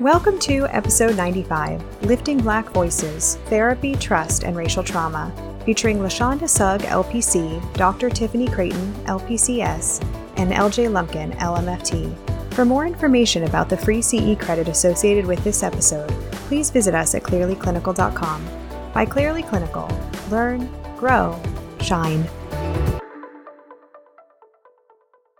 Welcome to episode 95 Lifting Black Voices Therapy, Trust, and Racial Trauma, featuring LaShonda Sugg, LPC, Dr. Tiffany Creighton, LPCS, and LJ Lumpkin, LMFT. For more information about the free CE credit associated with this episode, please visit us at clearlyclinical.com. By Clearly Clinical, learn, grow, shine.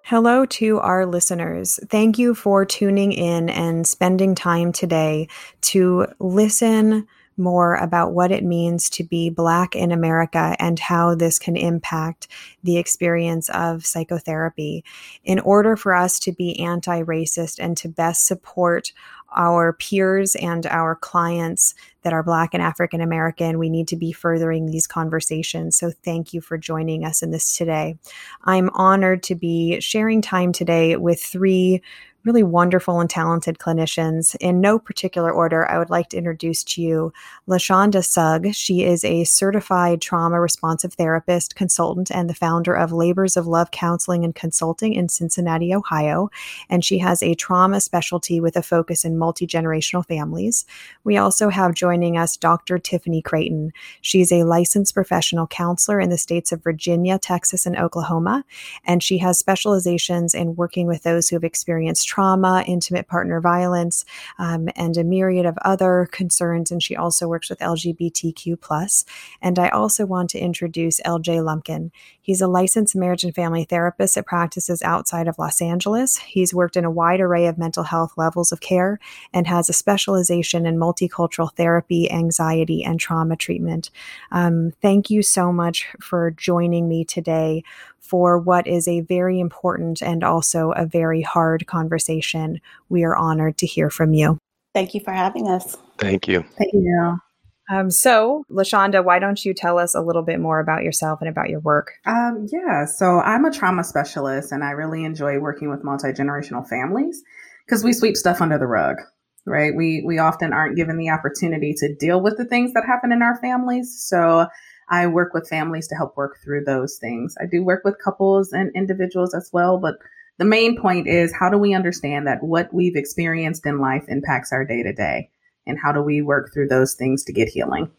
Hello to our listeners. Thank you for tuning in and spending time today to listen more about what it means to be Black in America and how this can impact the experience of psychotherapy. In order for us to be anti racist and to best support our peers and our clients that are Black and African American, we need to be furthering these conversations. So, thank you for joining us in this today. I'm honored to be sharing time today with three really wonderful and talented clinicians. In no particular order, I would like to introduce to you LaShonda Sugg. She is a certified trauma responsive therapist, consultant, and the founder of Labors of Love Counseling and Consulting in Cincinnati, Ohio. And she has a trauma specialty with a focus in multi generational families. We also have joining us Dr. Tiffany Creighton. She's a licensed professional counselor in the states of Virginia, Texas, and Oklahoma. And she has specializations in working with those who have experienced trauma, intimate partner violence, um, and a myriad of other concerns. And she also works with LGBTQ. And I also want to introduce LJ Lumpkin. He's a licensed marriage and family therapist that practices outside of Los Angeles. He's worked in a wide array of mental health levels of care and has a specialization in multicultural therapy, anxiety, and trauma treatment. Um, thank you so much for joining me today for what is a very important and also a very hard conversation. We are honored to hear from you. Thank you for having us. Thank you. Thank you. Um, so, LaShonda, why don't you tell us a little bit more about yourself and about your work? Um, yeah, so I'm a trauma specialist and I really enjoy working with multi generational families because we sweep stuff under the rug, right? We, we often aren't given the opportunity to deal with the things that happen in our families. So, I work with families to help work through those things. I do work with couples and individuals as well, but the main point is how do we understand that what we've experienced in life impacts our day to day? And how do we work through those things to get healing?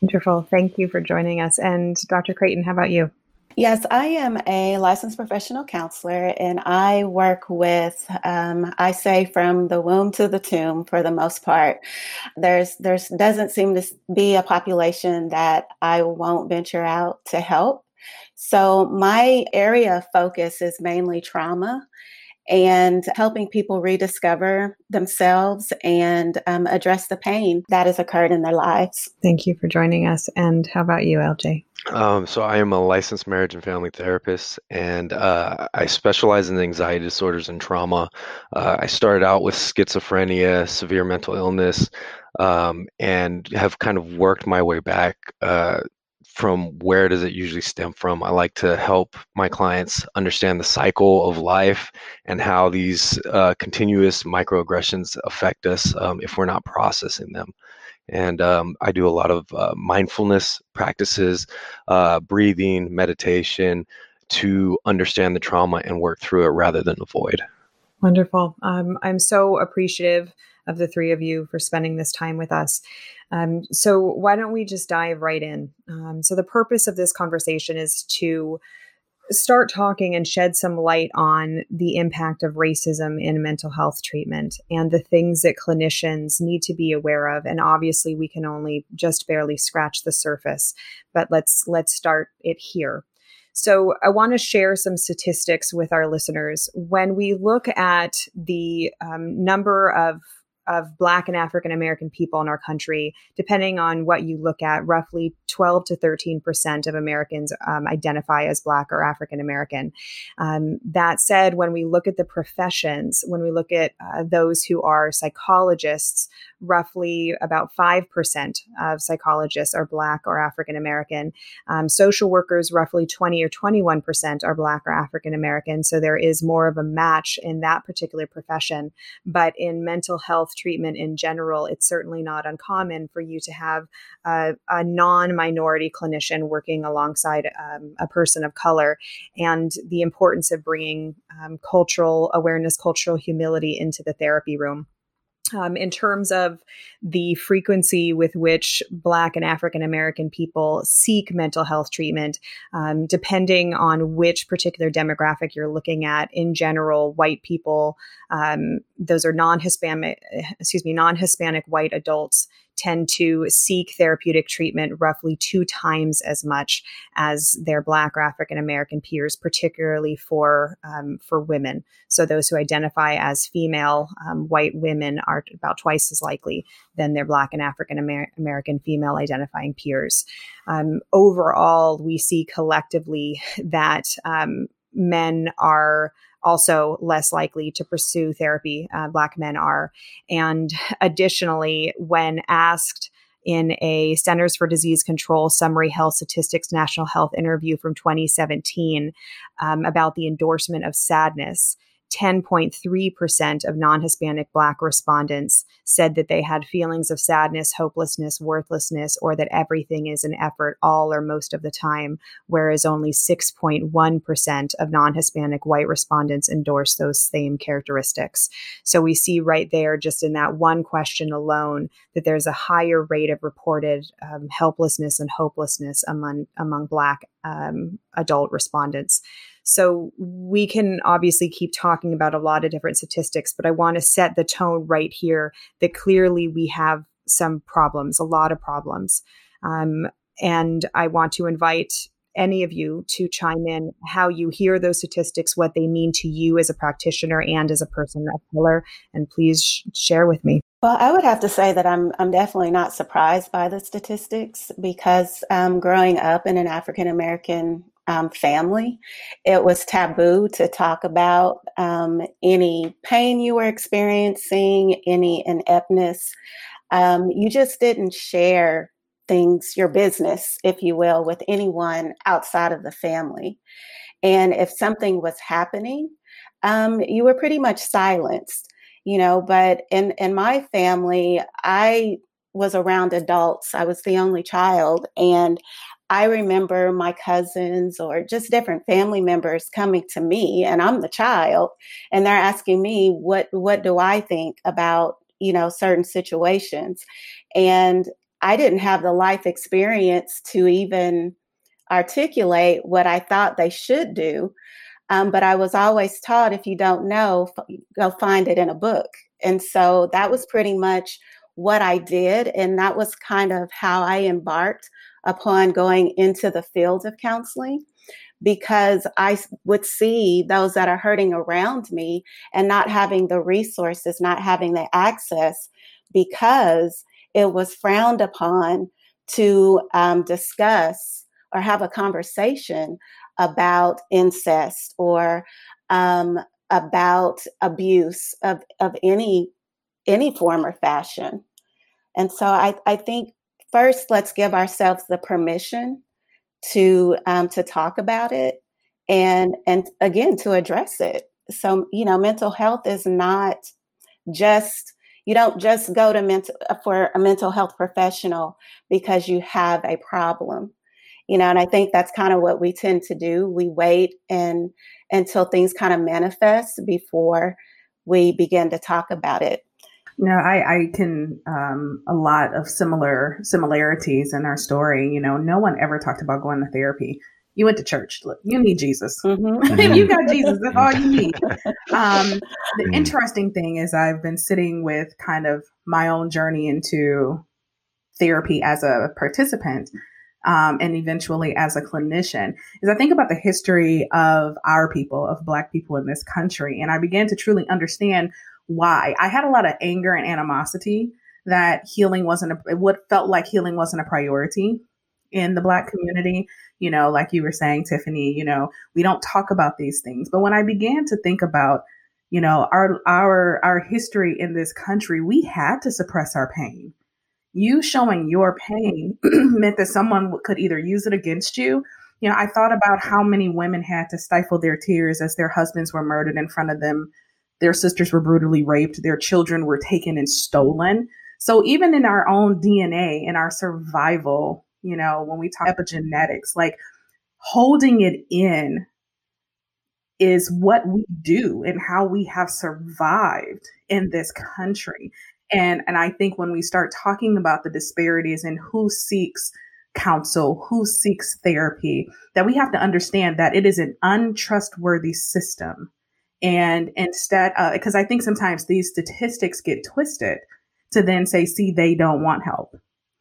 Wonderful. Thank you for joining us. And Dr. Creighton, how about you? Yes, I am a licensed professional counselor and I work with, um, I say from the womb to the tomb for the most part. There's, there's doesn't seem to be a population that I won't venture out to help. So my area of focus is mainly trauma and helping people rediscover themselves and um, address the pain that has occurred in their lives. Thank you for joining us. And how about you, LJ? Um, so I am a licensed marriage and family therapist, and uh, I specialize in anxiety disorders and trauma. Uh, I started out with schizophrenia, severe mental illness, um, and have kind of worked my way back uh, from where does it usually stem from. I like to help my clients understand the cycle of life and how these uh, continuous microaggressions affect us um, if we're not processing them. And um, I do a lot of uh, mindfulness practices, uh, breathing, meditation to understand the trauma and work through it rather than avoid. Wonderful. Um, I'm so appreciative of the three of you for spending this time with us. Um, so, why don't we just dive right in? Um, so, the purpose of this conversation is to start talking and shed some light on the impact of racism in mental health treatment and the things that clinicians need to be aware of and obviously we can only just barely scratch the surface but let's let's start it here so I want to share some statistics with our listeners. When we look at the um, number of of Black and African American people in our country, depending on what you look at, roughly 12 to 13 percent of Americans um, identify as Black or African American. Um, that said, when we look at the professions, when we look at uh, those who are psychologists, roughly about 5% of psychologists are Black or African American. Um, social workers, roughly 20 or 21% are Black or African American. So there is more of a match in that particular profession. But in mental health treatment in general, it's certainly not uncommon for you to have a, a non minority clinician working alongside um, a person of color and the importance of bringing um, cultural awareness, cultural humility into the therapy room. Um, in terms of the frequency with which Black and African American people seek mental health treatment, um, depending on which particular demographic you're looking at. In general, white people, um, those are non-Hispanic, excuse me, non-Hispanic white adults tend to seek therapeutic treatment roughly two times as much as their Black or African American peers, particularly for um, for women. So those who identify as female um, white women are about twice as likely than their Black and African Amer- American female identifying peers. Um, overall, we see collectively that um, men are also less likely to pursue therapy. Uh, black men are. And additionally, when asked, in a Centers for Disease Control Summary Health Statistics National Health interview from 2017 um, about the endorsement of sadness. 10.3% of non Hispanic Black respondents said that they had feelings of sadness, hopelessness, worthlessness, or that everything is an effort all or most of the time, whereas only 6.1% of non Hispanic white respondents endorse those same characteristics. So we see right there, just in that one question alone, that there's a higher rate of reported um, helplessness and hopelessness among, among Black um, adult respondents. So we can obviously keep talking about a lot of different statistics, but I want to set the tone right here that clearly we have some problems, a lot of problems. Um, and I want to invite any of you to chime in how you hear those statistics, what they mean to you as a practitioner and as a person of color, and please sh- share with me. Well, I would have to say that I'm I'm definitely not surprised by the statistics because um, growing up in an African American um, family. It was taboo to talk about um, any pain you were experiencing, any ineptness. Um, you just didn't share things, your business, if you will, with anyone outside of the family. And if something was happening, um, you were pretty much silenced, you know. But in in my family, I was around adults. I was the only child, and I remember my cousins or just different family members coming to me and I'm the child and they're asking me what what do I think about, you know, certain situations. And I didn't have the life experience to even articulate what I thought they should do. Um, but I was always taught if you don't know, go find it in a book. And so that was pretty much what I did. And that was kind of how I embarked upon going into the field of counseling because I would see those that are hurting around me and not having the resources, not having the access because it was frowned upon to um, discuss or have a conversation about incest or um, about abuse of, of any any form or fashion. And so I, I think first let's give ourselves the permission to um, to talk about it and and again to address it. So you know mental health is not just you don't just go to mental for a mental health professional because you have a problem you know and i think that's kind of what we tend to do. We wait and until things kind of manifest before we begin to talk about it no, I, I can um, a lot of similar similarities in our story. You know, no one ever talked about going to therapy. You went to church. Look, you need Jesus. Mm-hmm. you got Jesus. That's all you need. Um, the mm. interesting thing is, I've been sitting with kind of my own journey into therapy as a participant. Um, and eventually as a clinician is I think about the history of our people, of Black people in this country. And I began to truly understand why. I had a lot of anger and animosity that healing wasn't a, what felt like healing wasn't a priority in the black community. You know, like you were saying, Tiffany, you know, we don't talk about these things. But when I began to think about, you know, our our our history in this country, we had to suppress our pain. You showing your pain meant that someone could either use it against you. You know, I thought about how many women had to stifle their tears as their husbands were murdered in front of them their sisters were brutally raped. Their children were taken and stolen. So even in our own DNA, in our survival, you know, when we talk epigenetics, like holding it in is what we do and how we have survived in this country. And, and I think when we start talking about the disparities and who seeks counsel, who seeks therapy, that we have to understand that it is an untrustworthy system. And instead, because uh, I think sometimes these statistics get twisted to then say, see, they don't want help.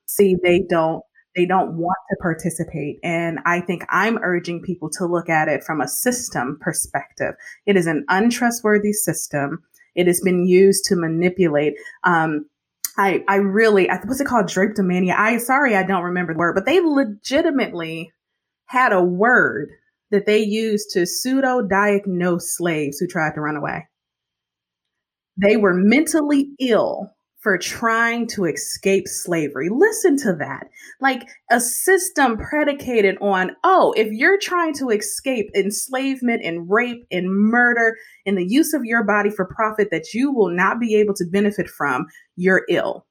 See, they don't they don't want to participate. And I think I'm urging people to look at it from a system perspective. It is an untrustworthy system. It has been used to manipulate. Um, I, I really, I, what's it called? Drapetomania. I, sorry, I don't remember the word, but they legitimately had a word that they used to pseudo diagnose slaves who tried to run away. They were mentally ill for trying to escape slavery. Listen to that. Like a system predicated on, oh, if you're trying to escape enslavement and rape and murder and the use of your body for profit that you will not be able to benefit from, you're ill.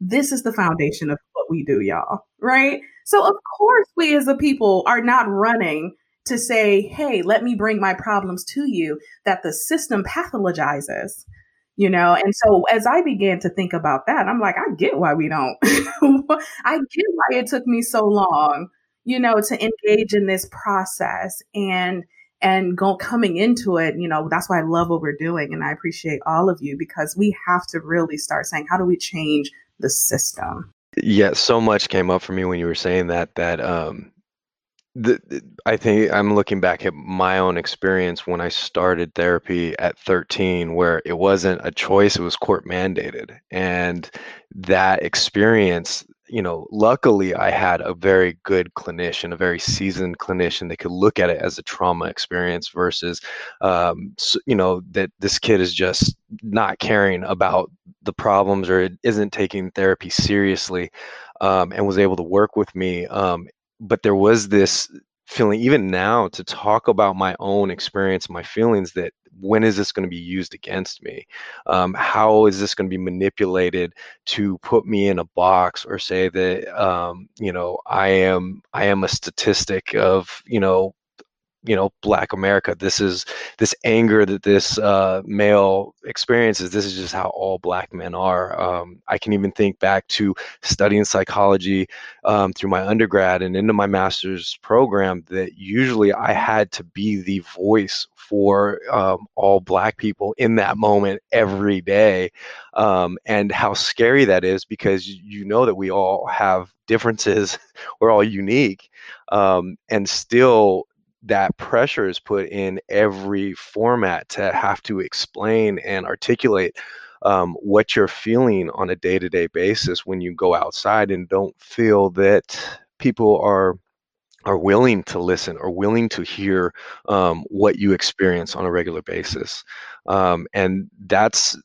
This is the foundation of what we do, y'all, right? So, of course, we as a people are not running to say, hey, let me bring my problems to you that the system pathologizes you know? And so as i began to think about that i'm like i get why we don't i get why it took me so long you know to engage in this process and and go coming into it you know that's why i love what we're doing and i appreciate all of you because we have to really start saying how do we change the system? Yeah so much came up for me when you were saying that that um the, I think I'm looking back at my own experience when I started therapy at 13, where it wasn't a choice, it was court mandated. And that experience, you know, luckily I had a very good clinician, a very seasoned clinician that could look at it as a trauma experience versus, um, you know, that this kid is just not caring about the problems or isn't taking therapy seriously. Um, and was able to work with me um, but there was this feeling even now to talk about my own experience my feelings that when is this going to be used against me? Um, how is this going to be manipulated to put me in a box or say that um, you know i am i am a statistic of you know you know black america this is this anger that this uh, male experiences this is just how all black men are. Um, i can even think back to studying psychology um, through my undergrad and into my master's program that usually i had to be the voice for um, all black people in that moment every day. Um, and how scary that is because you know that we all have differences. We're all unique. Um, and still that pressure is put in every format to have to explain and articulate um, what you're feeling on a day-to-day basis when you go outside and don't feel that people are are willing to listen or willing to hear um, what you experience on a regular basis. Um, and that's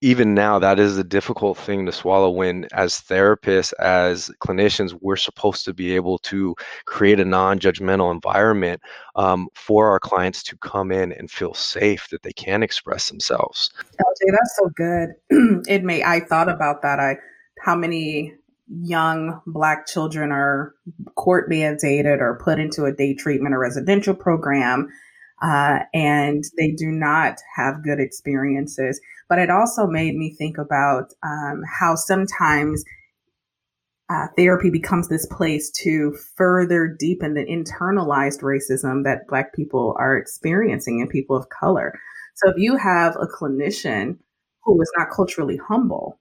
even now that is a difficult thing to swallow when as therapists as clinicians we're supposed to be able to create a non-judgmental environment um, for our clients to come in and feel safe that they can express themselves. LJ, that's so good. It may i thought about that. I how many young black children are court mandated or put into a day treatment or residential program uh, and they do not have good experiences. But it also made me think about um, how sometimes uh, therapy becomes this place to further deepen the internalized racism that Black people are experiencing and people of color. So if you have a clinician who is not culturally humble,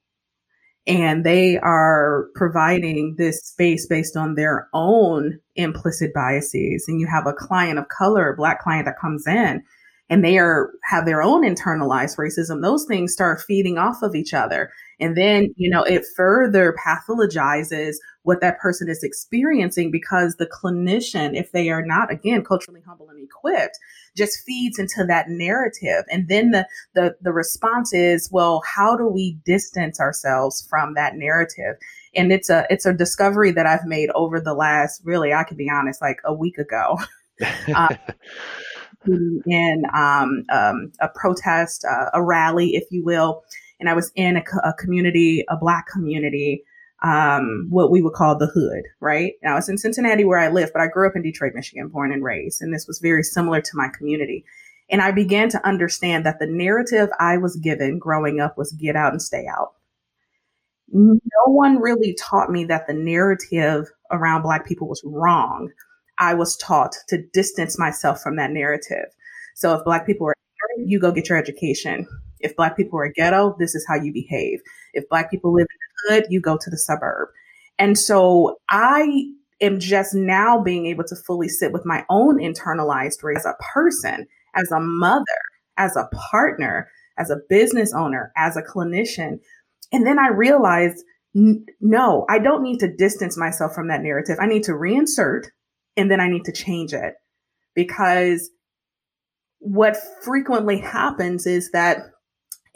and they are providing this space based on their own implicit biases. And you have a client of color a black client that comes in and they are have their own internalized racism. Those things start feeding off of each other. And then you know it further pathologizes what that person is experiencing because the clinician if they are not again culturally humble and equipped just feeds into that narrative. And then the the the response is well how do we distance ourselves from that narrative? And it's a it's a discovery that I've made over the last really I can be honest like a week ago. Uh, in um, um, a protest, uh, a rally, if you will. And I was in a, a community, a black community, um, what we would call the hood, right? Now it's in Cincinnati where I live, but I grew up in Detroit, Michigan, born and raised. And this was very similar to my community. And I began to understand that the narrative I was given growing up was get out and stay out. no one really taught me that the narrative around Black people was wrong. I was taught to distance myself from that narrative. So if Black people are you go get your education. If Black people are ghetto, this is how you behave. If Black people live in hood, you go to the suburb. And so I am just now being able to fully sit with my own internalized race as a person, as a mother, as a partner, as a business owner, as a clinician. And then I realized, n- no, I don't need to distance myself from that narrative. I need to reinsert and then I need to change it because what frequently happens is that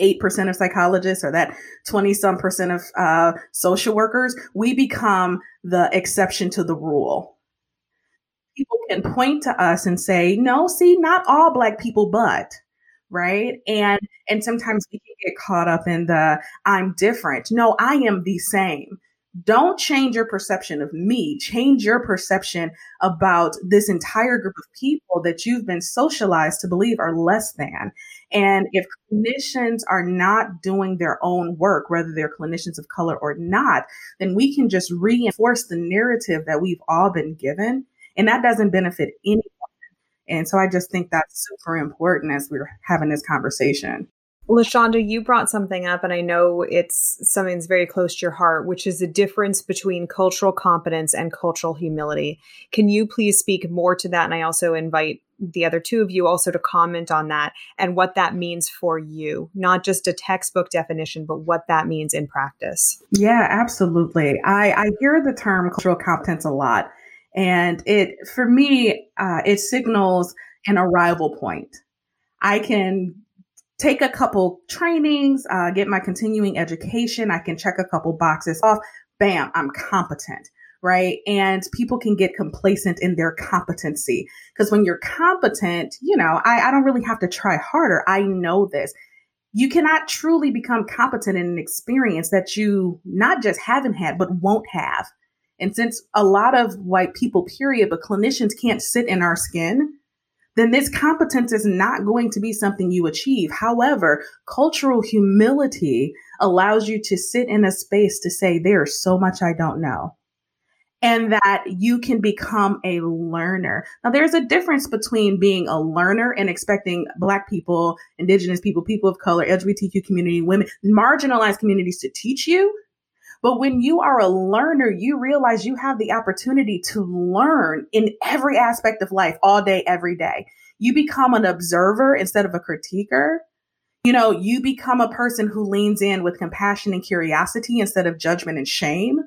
8% of psychologists or that 20 some percent of uh, social workers, we become the exception to the rule. People can point to us and say, no, see, not all Black people, but right? And and sometimes we can get caught up in the i'm different. No i am the same. Don't change your perception of me. Change your perception about this entire group of people that you've been socialized to believe are less than and if clinicians are not doing their own work whether they're clinicians of color or not then we can just reinforce the narrative that we've all been given and that doesn't benefit anyone and so I just think that's super important as we're having this conversation. LaShonda, you brought something up, and I know it's something that's very close to your heart, which is the difference between cultural competence and cultural humility. Can you please speak more to that? And I also invite the other two of you also to comment on that and what that means for you, not just a textbook definition, but what that means in practice. Yeah, absolutely. I, I hear the term cultural competence a lot. And it, for me, uh, it signals an arrival point. I can take a couple trainings, uh, get my continuing education. I can check a couple boxes off. Bam, I'm competent, right? And people can get complacent in their competency because when you're competent, you know, I, I don't really have to try harder. I know this. You cannot truly become competent in an experience that you not just haven't had, but won't have. And since a lot of white people, period, but clinicians can't sit in our skin, then this competence is not going to be something you achieve. However, cultural humility allows you to sit in a space to say, there's so much I don't know. And that you can become a learner. Now, there's a difference between being a learner and expecting Black people, Indigenous people, people of color, LGBTQ community, women, marginalized communities to teach you but when you are a learner, you realize you have the opportunity to learn in every aspect of life all day, every day. You become an observer instead of a critiquer. You know, you become a person who leans in with compassion and curiosity instead of judgment and shame.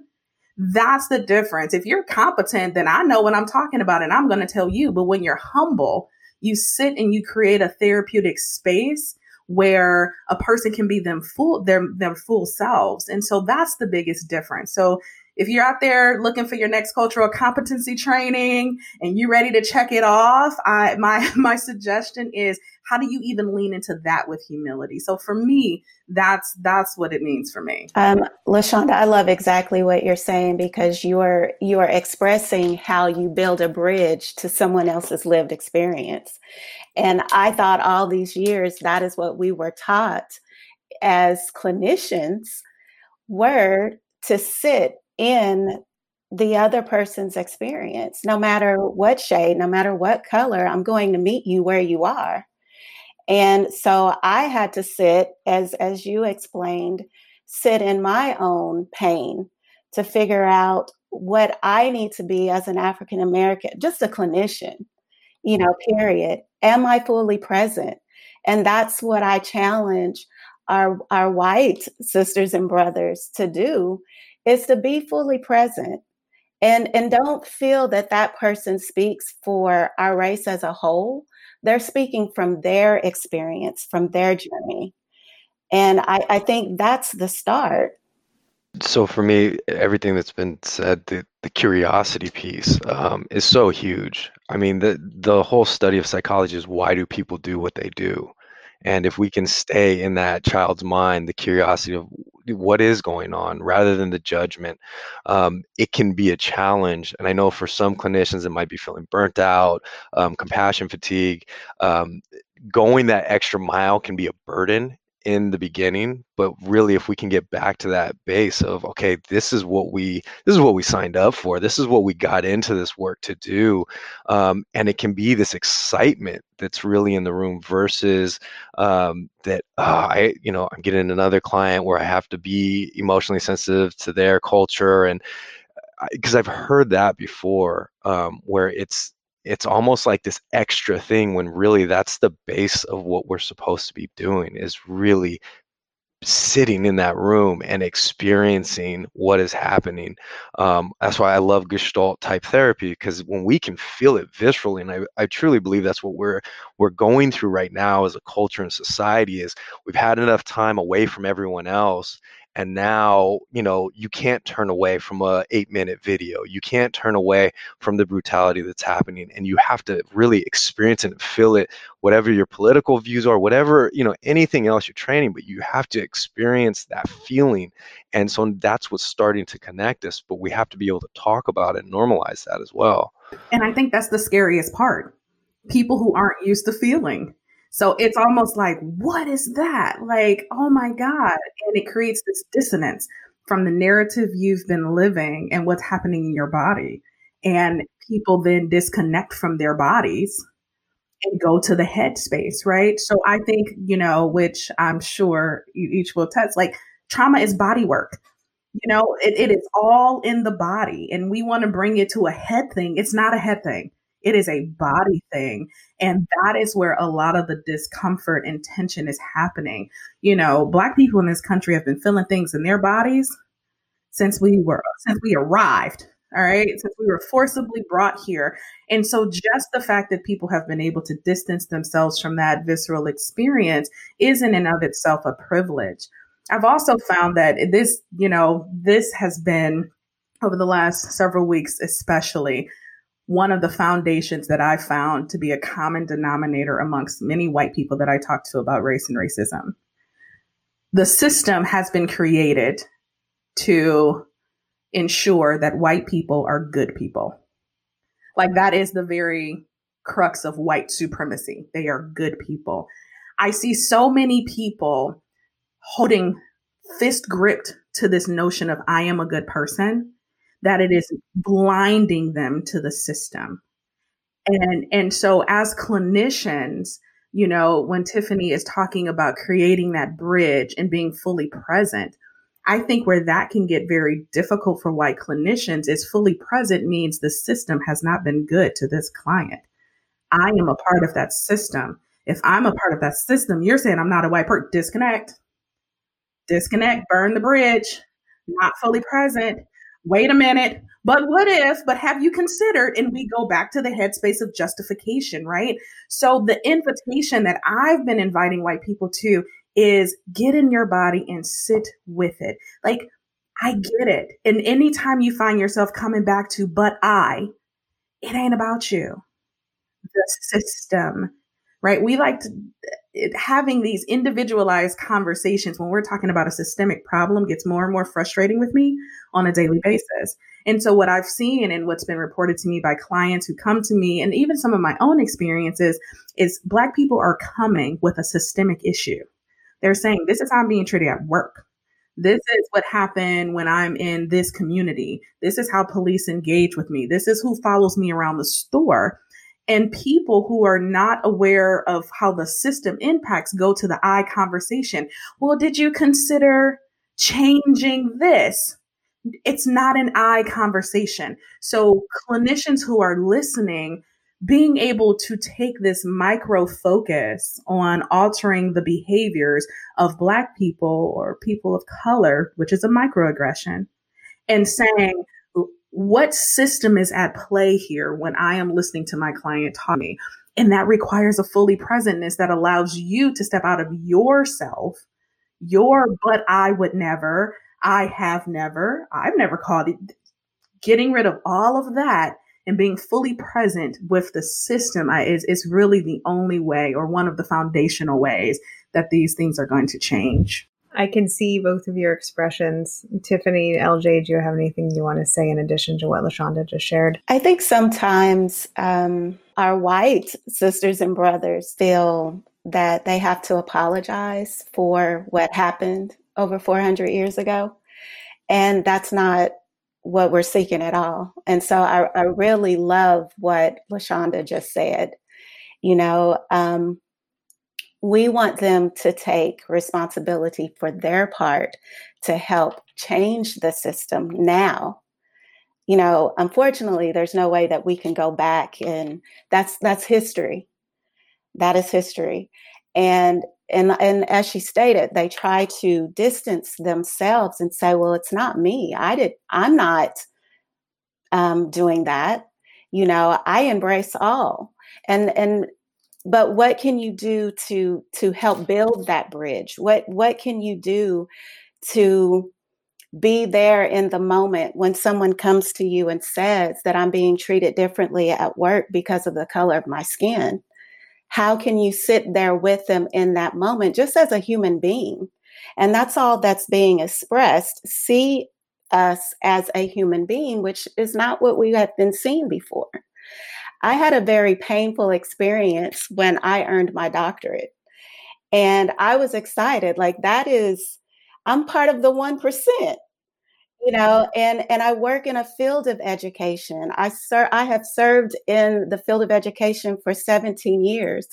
That's the difference. If you're competent, then I know what I'm talking about and I'm going to tell you. But when you're humble, you sit and you create a therapeutic space where a person can be them full their their full selves. And so that's the biggest difference. So if you're out there looking for your next cultural competency training and you're ready to check it off, I, my, my suggestion is how do you even lean into that with humility? So for me, that's, that's what it means for me. Um, LaShonda, I love exactly what you're saying because you are, you are expressing how you build a bridge to someone else's lived experience. And I thought all these years that is what we were taught as clinicians were to sit in the other person's experience. No matter what shade, no matter what color, I'm going to meet you where you are. And so I had to sit as as you explained, sit in my own pain to figure out what I need to be as an African American, just a clinician, you know, period. Am I fully present? And that's what I challenge our, our white sisters and brothers to do is to be fully present and, and don't feel that that person speaks for our race as a whole. They're speaking from their experience, from their journey. And I, I think that's the start. So for me, everything that's been said, the, the curiosity piece um, is so huge. I mean, the the whole study of psychology is why do people do what they do? And if we can stay in that child's mind, the curiosity of what is going on rather than the judgment, um, it can be a challenge. And I know for some clinicians, it might be feeling burnt out, um, compassion fatigue. Um, going that extra mile can be a burden in the beginning but really if we can get back to that base of okay this is what we this is what we signed up for. This is what we got into this work to do um, and it can be this excitement that's really in the room versus um, that oh, i you know i'm getting another client where i have to be emotionally sensitive to their culture and because i've heard that before um, where it's it's almost like this extra thing when really that's the base of what we're supposed to be doing is really sitting in that room and experiencing what is happening. Um, that's why I love Gestalt type therapy because when we can feel it viscerally, and I, I truly believe that's what we're we're going through right now as a culture and society is we've had enough time away from everyone else and now you know you can't turn away from a eight minute video. You can't turn away from the brutality that's happening and you have to really experience it and feel it whatever your political views are whatever you know anything else you're training but you have to experience that feeling. And so that's what's starting to connect us but we have to be able to talk about it and normalize that as well. And i think that's the scariest part people who aren't used to feeling so it's almost like, what is that? Like, oh my God. And it creates this dissonance from the narrative you've been living and what's happening in your body. And people then disconnect from their bodies and go to the headspace, right? So I think, you know, which I'm sure you each will test, like trauma is body work. You know, it, it is all in the body. And we want to bring it to a head thing. It's not a head thing. It is a body thing. And that is where a lot of the discomfort and tension is happening. You know, Black people in this country have been feeling things in their bodies since we were, since we arrived. All right. Since we were forcibly brought here. And so just the fact that people have been able to distance themselves from that visceral experience is in and of itself a privilege. I've also found that this, you know, this has been over the last several weeks, especially one of the foundations that I found to be a common denominator amongst many white people that I talk to about race and racism. The system has been created to ensure that white people are good people. Like that is the very crux of white supremacy. They are good people. I see so many people holding fist gripped to this notion of I am a good person that it is blinding them to the system. And, and so as clinicians, you know, when Tiffany is talking about creating that bridge and being fully present, I think where that can get very difficult for white clinicians is fully present means the system has not been good to this client. I am a part of that system. If I'm a part of that system, you're saying I'm not a white person. Disconnect. Disconnect, burn the bridge, not fully present wait a minute, but what if, but have you considered? And we go back to the headspace of justification, right? So the invitation that I've been inviting white people to is get in your body and sit with it. Like, I get it. And anytime you find yourself coming back to, but I, it ain't about you. The system, right? We like to, it, having these individualized conversations when we're talking about a systemic problem gets more and more frustrating with me on a daily basis. And so what I've seen and what's been reported to me by clients who come to me and even some of my own experiences is black people are coming with a systemic issue. They're saying, this is how I'm being treated at work. This is what happened when I'm in this community. This is how police engage with me. This is who follows me around the store. And people who are not aware of how the system impacts go to the I conversation. Well, did you consider changing this? it's not an I conversation. So clinicians who are listening, being able to take this micro focus on altering the behaviors of Black people or people of color, which is a microaggression, and saying, what system is at play here when I am listening to my client talk me? And that requires a fully presentness that allows you to step out of yourself, your but I would never, I have never, I've never called it getting rid of all of that and being fully present with the system is, is really the only way or one of the foundational ways that these things are going to change. I can see both of your expressions. Tiffany, LJ, do you have anything you want to say in addition to what LaShonda just shared? I think sometimes um, our white sisters and brothers feel that they have to apologize for what happened over 400 years ago. And that's not what we're seeking at all. And so I, I really love what LaShonda just said. You know, um, we want them to take responsibility for their part to help change the system now. You know unfortunately there's no way that we can go back and that's that's history. That is history. And and and as she stated they try to distance themselves and say well it's not me. I did i'm not um, doing that. You know i embrace all. And and but what can you do to to help build that bridge what what can you do to be there in the moment when someone comes to you and says that I'm being treated differently at work because of the color of my skin. How can you sit there with them in that moment just as a human being? And that's all that's being expressed. See us as a human being, which is not what we have been seen before. I had a very painful experience when I earned my doctorate. And I was excited. Like, that is, I'm part of the 1% you know and and i work in a field of education i ser- i have served in the field of education for 17 years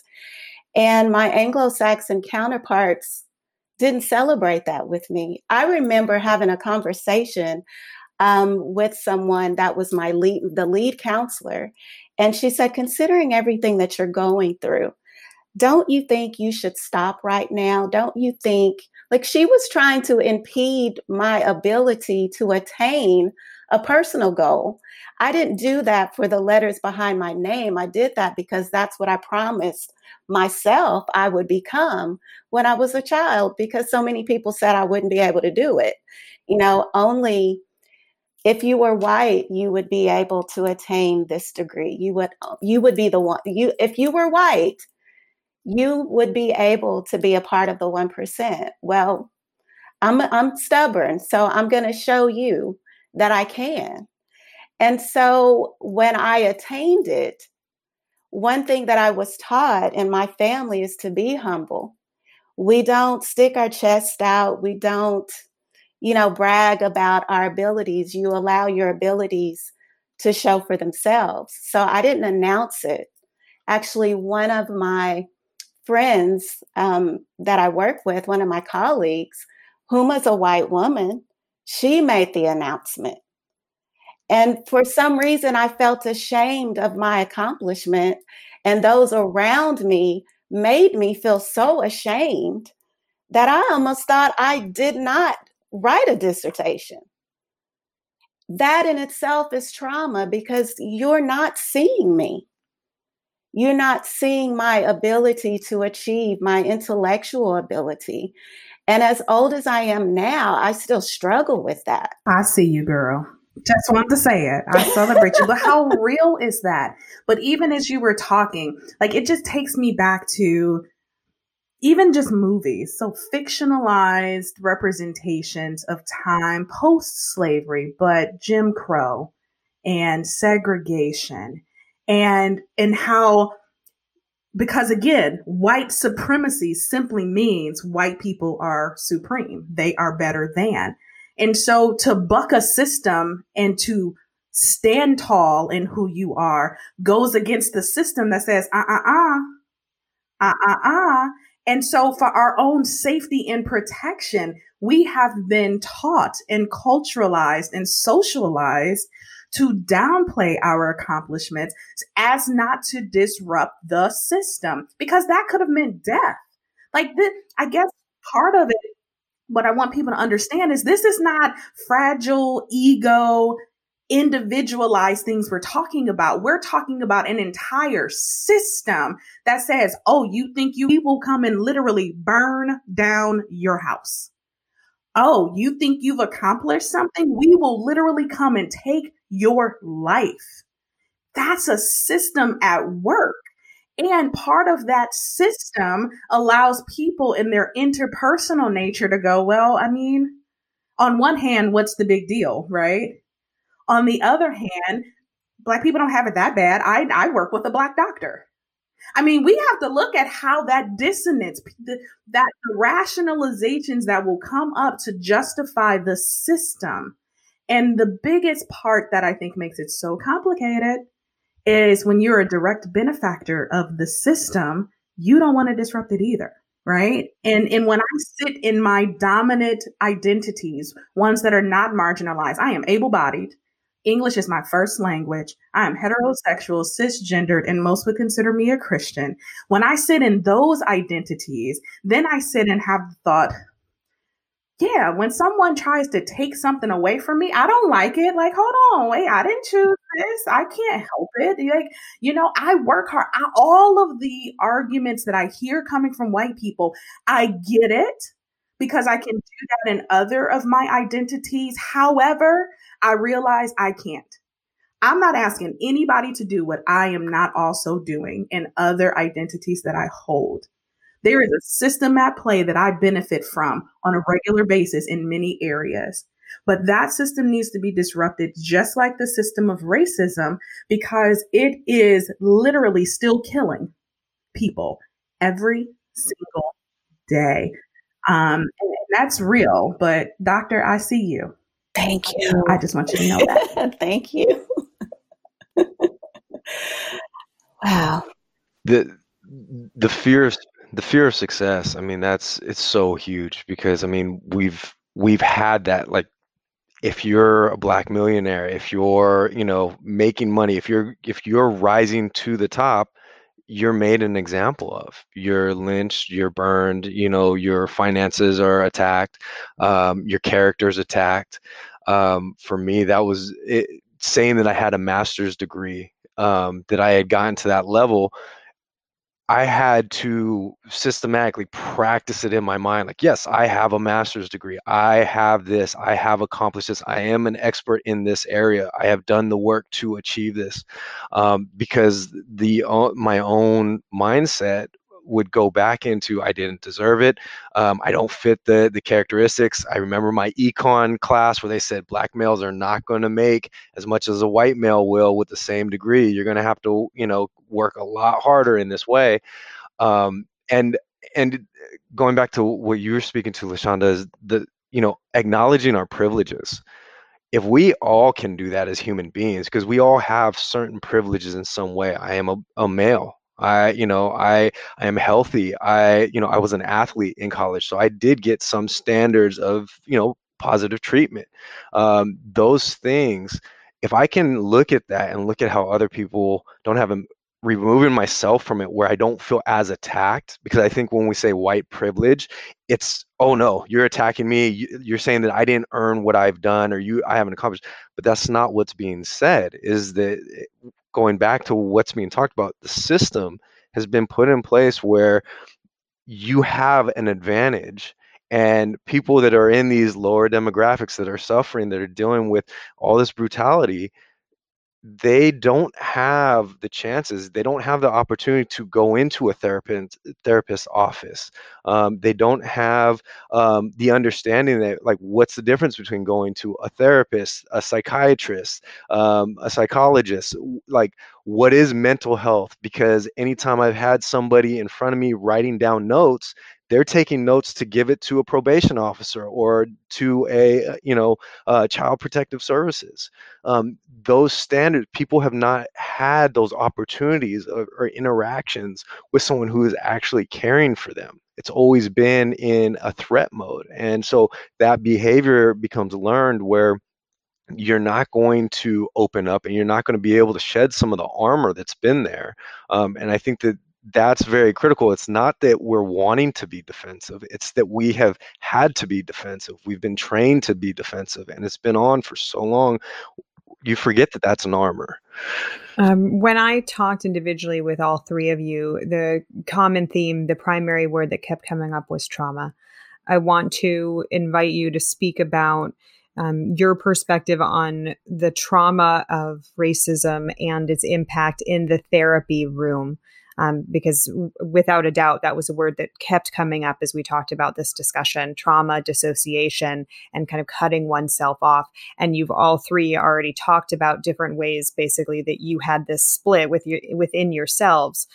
and my anglo-saxon counterparts didn't celebrate that with me i remember having a conversation um, with someone that was my lead the lead counselor and she said considering everything that you're going through don't you think you should stop right now don't you think like she was trying to impede my ability to attain a personal goal. I didn't do that for the letters behind my name. I did that because that's what I promised myself I would become when I was a child because so many people said I wouldn't be able to do it. You know, only if you were white you would be able to attain this degree. You would uh, you would be the one you if you were white you would be able to be a part of the 1%. Well, I'm, I'm stubborn, so I'm going to show you that I can. And so when I attained it, one thing that I was taught in my family is to be humble. We don't stick our chest out. We don't, you know, brag about our abilities. You allow your abilities to show for themselves. So I didn't announce it. Actually, one of my friends um, that I work with, one of my colleagues, whom was a white woman, she made the announcement. And for some reason, I felt ashamed of my accomplishment. And those around me made me feel so ashamed that I almost thought I did not write a dissertation. That in itself is trauma because you're not seeing me. You're not seeing my ability to achieve my intellectual ability. And as old as I am now, I still struggle with that. I see you, girl. Just wanted to say it. I celebrate you. But how real is that? But even as you were talking, like it just takes me back to even just movies. So fictionalized representations of time post slavery, but Jim Crow and segregation and and how because again white supremacy simply means white people are supreme they are better than and so to buck a system and to stand tall in who you are goes against the system that says uh uh uh uh uh uh and so for our own safety and protection we have been taught and culturalized and socialized to downplay our accomplishments as not to disrupt the system because that could have meant death. Like this, I guess part of it, what I want people to understand is this is not fragile ego, individualized things we're talking about. We're talking about an entire system that says, oh, you think you will come and literally burn down your house. Oh, you think you've accomplished something? We will literally come and take your life. That's a system at work. And part of that system allows people in their interpersonal nature to go, well, I mean, on one hand, what's the big deal, right? On the other hand, black people don't have it that bad. I, I work with a black doctor. I mean, we have to look at how that dissonance, the, that the rationalizations that will come up to justify the system. And the biggest part that I think makes it so complicated is when you're a direct benefactor of the system, you don't want to disrupt it either. Right. And, and when I sit in my dominant identities, ones that are not marginalized, I am able bodied. English is my first language. I am heterosexual, cisgendered, and most would consider me a Christian. When I sit in those identities, then I sit and have the thought, yeah, when someone tries to take something away from me, I don't like it. Like, hold on, wait, I didn't choose this. I can't help it. Like, you know, I work hard. I, all of the arguments that I hear coming from white people, I get it because I can do that in other of my identities. However, I realize I can't. I'm not asking anybody to do what I am not also doing in other identities that I hold. There is a system at play that I benefit from on a regular basis in many areas. But that system needs to be disrupted just like the system of racism because it is literally still killing people every single day. Um, and that's real. But, doctor, I see you. Thank you. I just want you to know that. Thank you. wow. The the fear of the fear of success. I mean, that's it's so huge because I mean we've we've had that like if you're a black millionaire, if you're you know making money, if you're if you're rising to the top, you're made an example of. You're lynched, you're burned, you know, your finances are attacked, um, your character's attacked. Um, for me, that was it, saying that I had a master's degree, um, that I had gotten to that level I had to systematically practice it in my mind. Like, yes, I have a master's degree. I have this. I have accomplished this. I am an expert in this area. I have done the work to achieve this, um, because the uh, my own mindset would go back into I didn't deserve it. Um, I don't fit the the characteristics. I remember my econ class where they said black males are not going to make as much as a white male will with the same degree. You're going to have to you know work a lot harder in this way. Um, and and going back to what you were speaking to, Lashonda, is the you know acknowledging our privileges if we all can do that as human beings because we all have certain privileges in some way i am a, a male I, you know, I I am healthy. I, you know, I was an athlete in college, so I did get some standards of, you know, positive treatment. Um, those things, if I can look at that and look at how other people don't have them, removing myself from it where I don't feel as attacked, because I think when we say white privilege, it's oh no, you're attacking me. You're saying that I didn't earn what I've done or you I haven't accomplished, but that's not what's being said. Is that going back to what's being talked about, the system has been put in place where you have an advantage and people that are in these lower demographics that are suffering that are dealing with all this brutality they don't have the chances they don't have the opportunity to go into a therapist therapist office. Um, they don't have um, the understanding that like what's the difference between going to a therapist a psychiatrist um, a psychologist? Like what is mental health? Because anytime i've had somebody in front of me writing down notes they're taking notes to give it to a probation officer or to a uh, you know uh, child protective services. Um, those standards people have not had those opportunities or, or interactions with someone who is actually caring for them. It's always been in a threat mode. And so that behavior becomes learned where you're not going to open up and you're not going to be able to shed some of the armor that's been there. Um, and i think that that's very critical. It's not that we're wanting to be defensive, it's that we have had to be defensive. We've been trained to be defensive, and it's been on for so long. You forget that that's an armor. Um, when I talked individually with all three of you, the common theme, the primary word that kept coming up was trauma. I want to invite you to speak about um, your perspective on the trauma of racism and its impact in the therapy room um, because w- without a doubt, that was a word that kept coming up as we talked about this discussion trauma, dissociation, and kind of cutting oneself off. And you've all three already talked about different ways, basically, that you had this split with your, within yourselves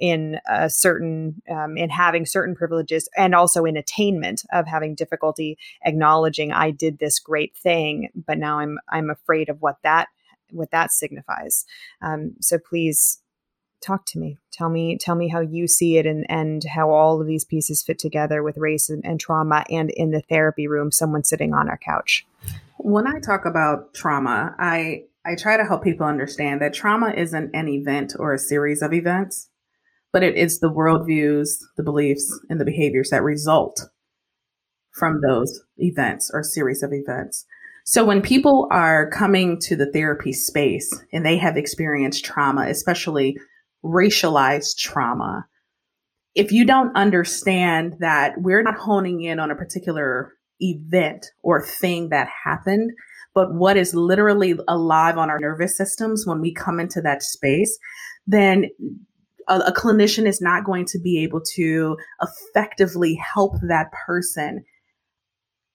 in a certain um, in having certain privileges and also in attainment of having difficulty acknowledging I did this great thing, but now I'm I'm afraid of what that what that signifies. Um, so please talk to me. Tell me tell me how you see it and and how all of these pieces fit together with race and, and trauma and in the therapy room, someone sitting on our couch. When I talk about trauma, I I try to help people understand that trauma isn't an event or a series of events, but it is the worldviews, the beliefs, and the behaviors that result from those events or series of events. So when people are coming to the therapy space and they have experienced trauma, especially racialized trauma, if you don't understand that we're not honing in on a particular event or thing that happened, but what is literally alive on our nervous systems when we come into that space, then a, a clinician is not going to be able to effectively help that person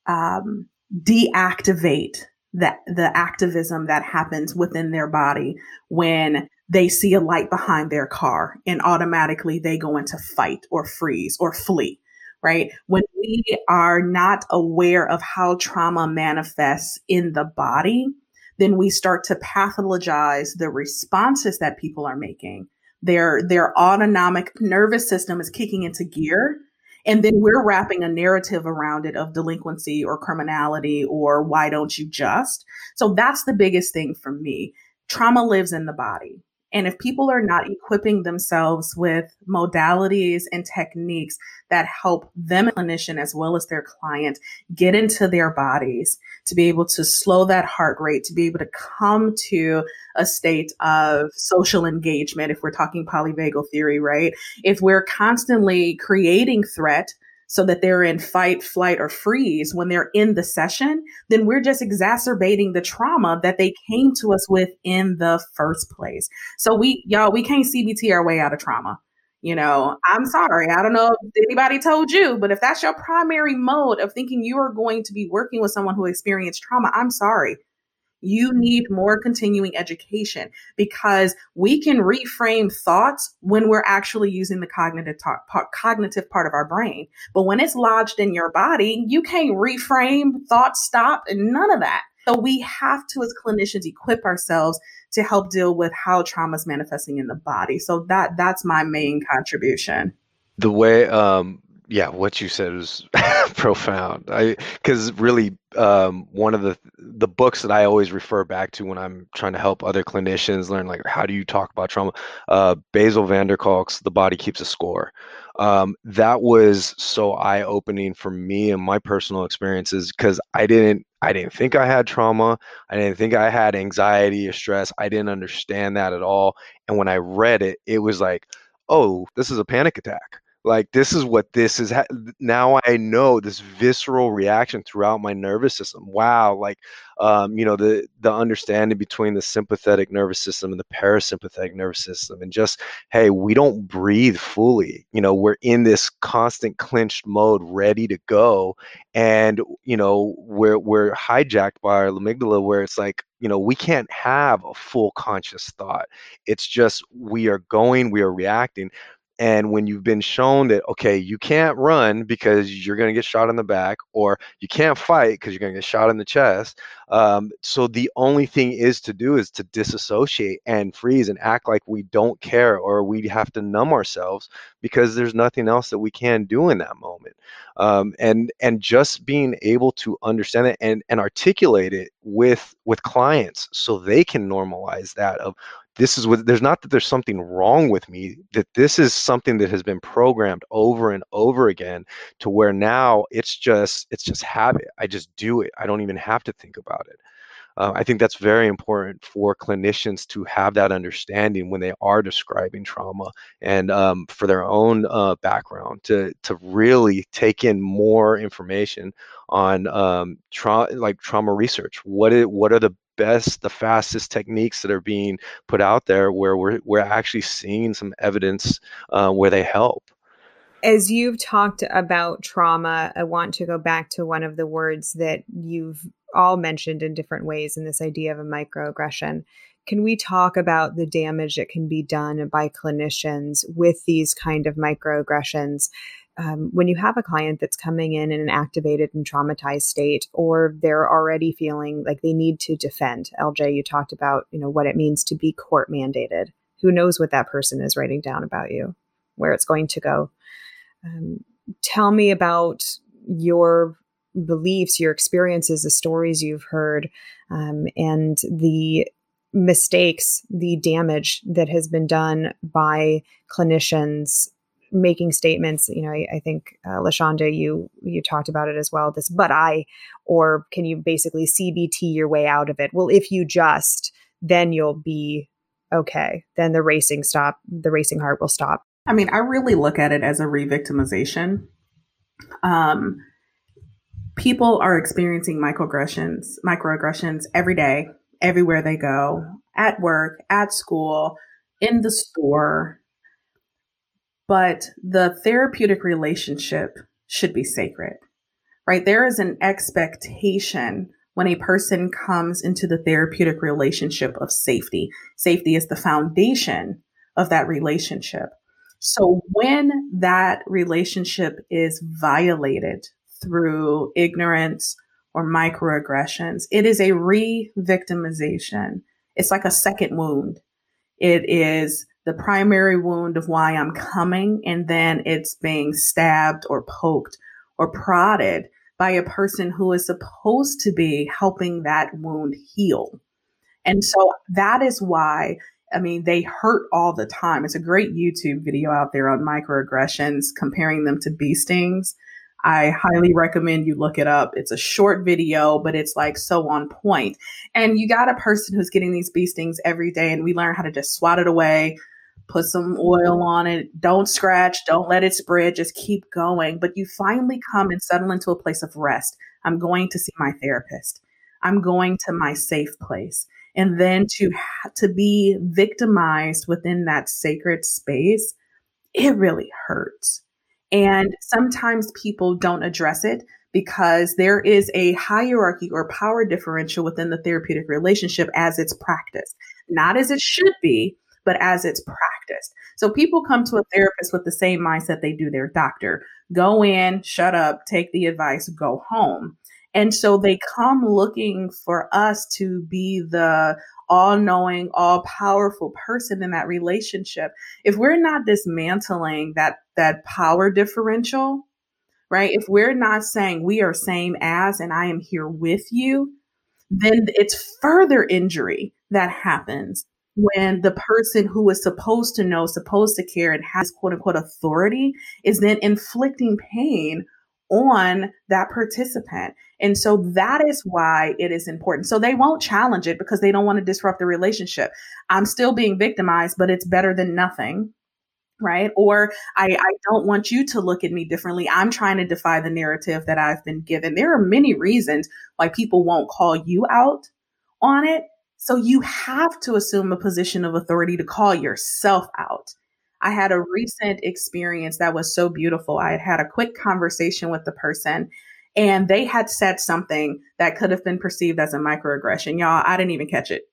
um, deactivate that the activism that happens within their body when they see a light behind their car and automatically they go into fight or freeze or flee right? When we are not aware of how trauma manifests in the body, then we start to pathologize the responses that people are making. Their, their autonomic nervous system is kicking into gear. And then we're wrapping a narrative around it of delinquency or criminality or why don't you just? So that's the biggest thing for me. Trauma lives in the body. And if people are not equipping themselves with modalities and techniques that help them, clinician, as well as their client, get into their bodies to be able to slow that heart rate, to be able to come to a state of social engagement, if we're talking polyvagal theory, right? If we're constantly creating threat, so that they're in fight, flight, or freeze when they're in the session, then we're just exacerbating the trauma that they came to us with in the first place. So we, y'all, we can't CBT our way out of trauma. You know, I'm sorry. I don't know if anybody told you, but if that's your primary mode of thinking you are going to be working with someone who experienced trauma, I'm sorry. You need more continuing education because we can reframe thoughts when we're actually using the cognitive talk, cognitive part of our brain. But when it's lodged in your body, you can't reframe thoughts, stop, and none of that. So we have to, as clinicians, equip ourselves to help deal with how trauma is manifesting in the body. So that that's my main contribution. The way um, yeah, what you said was profound. I because really um, one of the the books that I always refer back to when I'm trying to help other clinicians learn like how do you talk about trauma. Uh, Bessel van der Kolk's "The Body Keeps a Score." Um, that was so eye opening for me and my personal experiences because I didn't I didn't think I had trauma. I didn't think I had anxiety or stress. I didn't understand that at all. And when I read it, it was like, oh, this is a panic attack like this is what this is now i know this visceral reaction throughout my nervous system. Wow like um, you know the the understanding between the sympathetic nervous system and the parasympathetic nervous system and just hey we don't breathe fully. You know we're in this constant clenched mode ready to go and you know we're we're hijacked by our amygdala where it's like you know we can't have a full conscious thought. It's just we are going we are reacting and when you've been shown that, okay, you can't run because you're going to get shot in the back, or you can't fight because you're going to get shot in the chest. Um, so the only thing is to do is to disassociate and freeze and act like we don't care, or we have to numb ourselves because there's nothing else that we can do in that moment. Um, and and just being able to understand it and and articulate it with with clients so they can normalize that of this is what there's not that there's something wrong with me that this is something that has been programmed over and over again to where now it's just it's just habit. I just do it. I don't even have to think about it. Uh, i think that's very important for clinicians to have that understanding when they are describing trauma and um, for their own uh, background to to really take in more information on um, trauma like trauma research. What what are the best, the fastest techniques that are being put out there where we're, we're actually seeing some evidence uh, where they help. As you've talked about trauma, I want to go back to one of the words that you've all mentioned in different ways in this idea of a microaggression. can we talk about the damage that can be done by clinicians with these kind of microaggressions? Um, when you have a client that's coming in in an activated and traumatized state, or they're already feeling like they need to defend, LJ, you talked about you know what it means to be court mandated. Who knows what that person is writing down about you, where it's going to go? Um, tell me about your beliefs, your experiences, the stories you've heard, um, and the mistakes, the damage that has been done by clinicians making statements. You know, I, I think uh, Lashonda, you you talked about it as well. This, but I, or can you basically CBT your way out of it? Well, if you just, then you'll be okay. Then the racing stop. The racing heart will stop. I mean, I really look at it as a re-victimization. Um, people are experiencing microaggressions, microaggressions every day, everywhere they go, at work, at school, in the store. But the therapeutic relationship should be sacred, right? There is an expectation when a person comes into the therapeutic relationship of safety. Safety is the foundation of that relationship. So when that relationship is violated through ignorance or microaggressions, it is a re victimization. It's like a second wound. It is the primary wound of why I'm coming, and then it's being stabbed or poked or prodded by a person who is supposed to be helping that wound heal. And so that is why I mean, they hurt all the time. It's a great YouTube video out there on microaggressions, comparing them to bee stings. I highly recommend you look it up. It's a short video, but it's like so on point. And you got a person who's getting these bee stings every day, and we learn how to just swat it away, put some oil on it, don't scratch, don't let it spread, just keep going. But you finally come and settle into a place of rest. I'm going to see my therapist. I'm going to my safe place and then to to be victimized within that sacred space it really hurts and sometimes people don't address it because there is a hierarchy or power differential within the therapeutic relationship as it's practiced not as it should be but as it's practiced so people come to a therapist with the same mindset they do their doctor go in shut up take the advice go home and so they come looking for us to be the all knowing, all powerful person in that relationship. If we're not dismantling that, that power differential, right? If we're not saying we are same as and I am here with you, then it's further injury that happens when the person who is supposed to know, supposed to care, and has quote unquote authority is then inflicting pain on that participant. And so that is why it is important. So they won't challenge it because they don't want to disrupt the relationship. I'm still being victimized, but it's better than nothing. Right. Or I, I don't want you to look at me differently. I'm trying to defy the narrative that I've been given. There are many reasons why people won't call you out on it. So you have to assume a position of authority to call yourself out. I had a recent experience that was so beautiful. I had had a quick conversation with the person and they had said something that could have been perceived as a microaggression. Y'all, I didn't even catch it.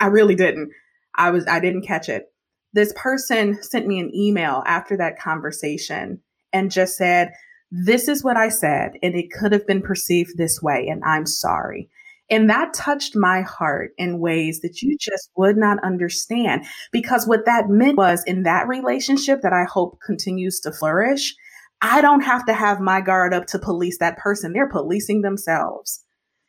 I really didn't. I was, I didn't catch it. This person sent me an email after that conversation and just said, this is what I said, and it could have been perceived this way, and I'm sorry. And that touched my heart in ways that you just would not understand. Because what that meant was in that relationship that I hope continues to flourish, I don't have to have my guard up to police that person. They're policing themselves.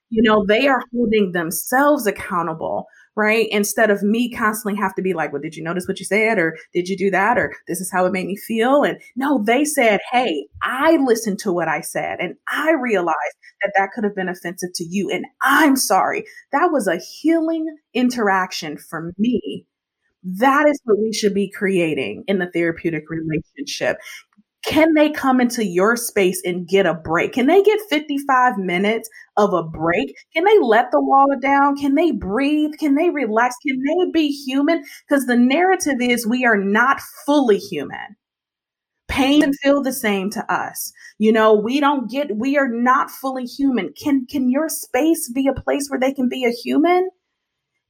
You know, they are holding themselves accountable right? Instead of me constantly have to be like, well, did you notice what you said? Or did you do that? Or this is how it made me feel. And no, they said, Hey, I listened to what I said and I realized that that could have been offensive to you. And I'm sorry. That was a healing interaction for me. That is what we should be creating in the therapeutic relationship. Can they come into your space and get a break? Can they get 55 minutes of a break? Can they let the wall down? Can they breathe? Can they relax? Can they be human? Because the narrative is we are not fully human. Pain feel the same to us. You know, we don't get, we are not fully human. Can, can your space be a place where they can be a human?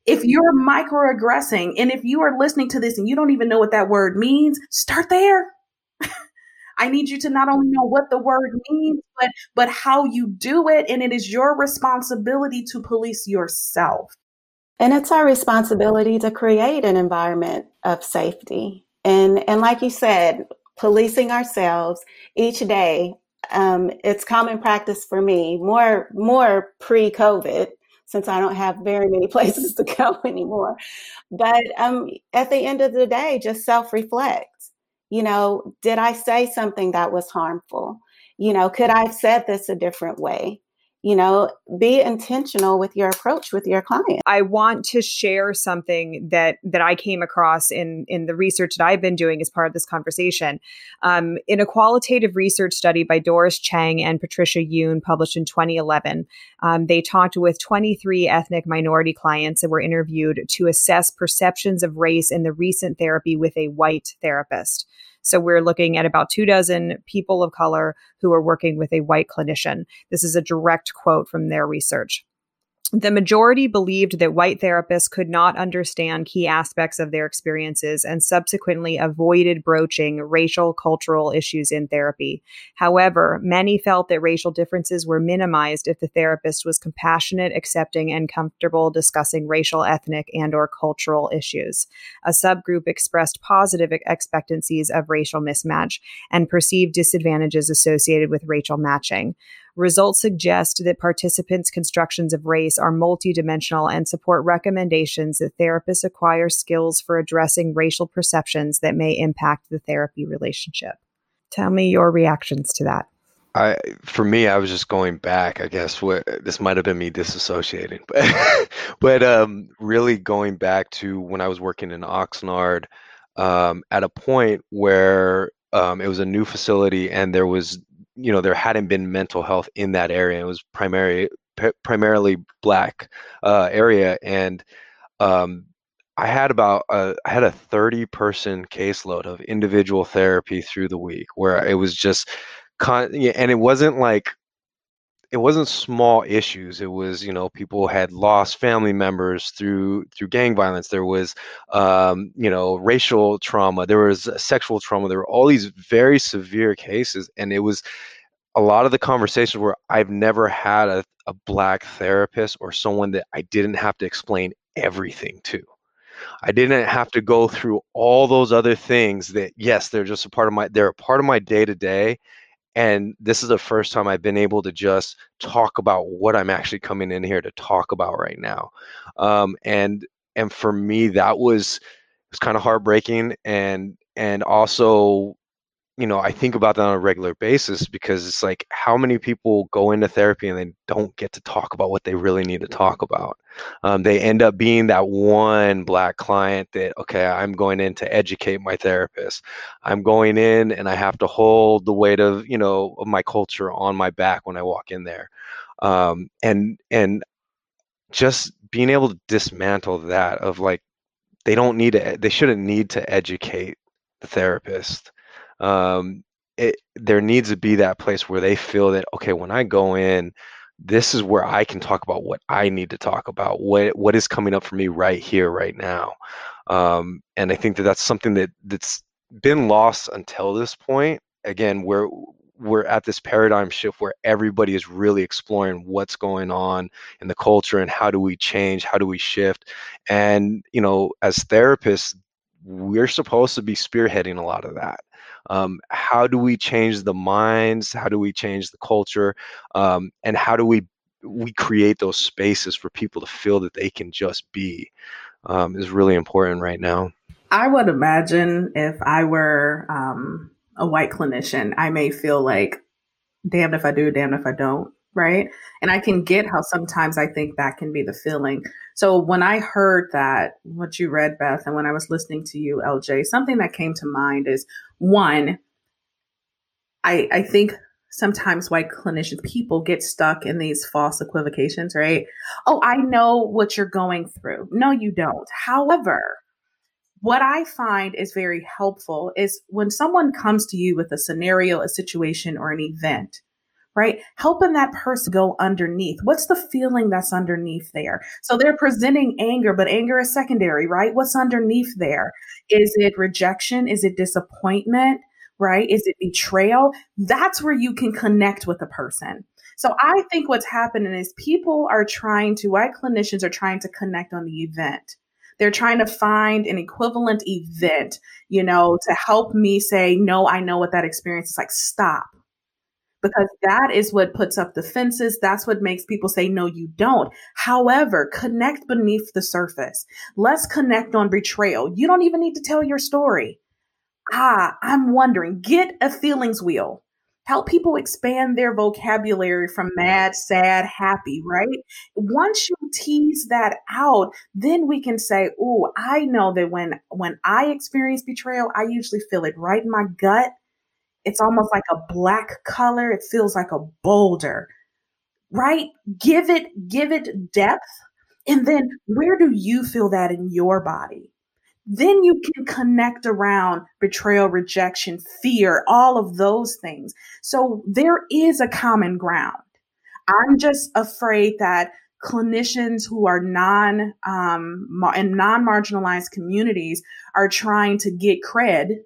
If you're microaggressing and if you are listening to this and you don't even know what that word means, start there. I need you to not only know what the word means, but but how you do it and it is your responsibility to police yourself. And it's our responsibility to create an environment of safety. And and like you said, policing ourselves each day. Um, it's common practice for me, more more pre-COVID, since I don't have very many places to go anymore. But um, at the end of the day, just self-reflect. You know, did I say something that was harmful? You know, could I have said this a different way? You know be intentional with your approach with your client. I want to share something that that i came across in in the research that i've been doing as part of this conversation. Um, in a qualitative research study by doris chang and patricia yoon published in 2011 um, they talked with 23 ethnic minority clients that were interviewed to assess perceptions of race in the recent therapy with a white therapist so we're looking at about two dozen people of color who are working with a white clinician. This is a direct quote from their research. The majority believed that white therapists could not understand key aspects of their experiences and subsequently avoided broaching racial cultural issues in therapy. However, many felt that racial differences were minimized if the therapist was compassionate, accepting, and comfortable discussing racial, ethnic, and or cultural issues. A subgroup expressed positive expectancies of racial mismatch and perceived disadvantages associated with racial matching. Results suggest that participants' constructions of race are multidimensional and support recommendations that therapists acquire skills for addressing racial perceptions that may impact the therapy relationship. Tell me your reactions to that. I, for me, I was just going back. I guess what this might have been me disassociating, but but um, really going back to when I was working in Oxnard, um, at a point where um, it was a new facility and there was you know there hadn't been mental health in that area. It was primarily primarily black uh, area, and um, I had about a, I had a 30 person caseload of individual therapy through the week where it was just con- and it wasn't like it wasn't small issues it was you know people had lost family members through through gang violence there was um, you know racial trauma there was sexual trauma there were all these very severe cases and it was a lot of the conversations where i've never had a, a black therapist or someone that i didn't have to explain everything to. I didn't have to go through all those other things that yes, they're just a part of my they're a part of my day to day and this is the first time I've been able to just talk about what I'm actually coming in here to talk about right now. Um, and and for me, that was was kind of heartbreaking, and and also you know, I think about that on a regular basis because it's like how many people go into therapy and they don't get to talk about what they really need to talk about. Um, they end up being that one black client that, okay, I'm going in to educate my therapist. I'm going in and I have to hold the weight of, you know, of my culture on my back when I walk in there. Um, and, and just being able to dismantle that of like, they don't need to, they shouldn't need to educate the therapist um, it, there needs to be that place where they feel that okay when i go in this is where i can talk about what i need to talk about what what is coming up for me right here right now. Um, and i think that that's something that that's been lost until this point. Again where we're at this paradigm shift where everybody is really exploring what's going on in the culture and how do we change how do we shift. And you know as therapists we're supposed to be spearheading a lot of that um, how do we change the minds? How do we change the culture? Um, and how do we we create those spaces for people to feel that they can just be um, is really important right now. I would imagine if i were um, a white clinician i may feel like damned if i do damned if i don't right? And i can get how sometimes i think that can be the feeling. So when i heard that what you read beth and when i was listening to you lj something that came to mind is one, I, I think sometimes white clinician people get stuck in these false equivocations, right? Oh, I know what you're going through. No, you don't. However, what I find is very helpful is when someone comes to you with a scenario, a situation, or an event, right? Helping that person go underneath. What's the feeling that's underneath there? So they're presenting anger, but anger is secondary, right? What's underneath there? Is it rejection? Is it disappointment? Right? Is it betrayal? That's where you can connect with a person. So I think what's happening is people are trying to, why clinicians are trying to connect on the event. They're trying to find an equivalent event, you know, to help me say, no, I know what that experience is like. Stop because that is what puts up the fences. That's what makes people say, no, you don't. However, connect beneath the surface. Let's connect on betrayal. You don't even need to tell your story. Ah, I'm wondering, get a feelings wheel. Help people expand their vocabulary from mad, sad, happy, right? Once you tease that out, then we can say, oh, I know that when, when I experience betrayal, I usually feel it right in my gut it's almost like a black color. It feels like a boulder, right? Give it, give it depth. And then where do you feel that in your body? Then you can connect around betrayal, rejection, fear, all of those things. So there is a common ground. I'm just afraid that clinicians who are non um, in non marginalized communities are trying to get cred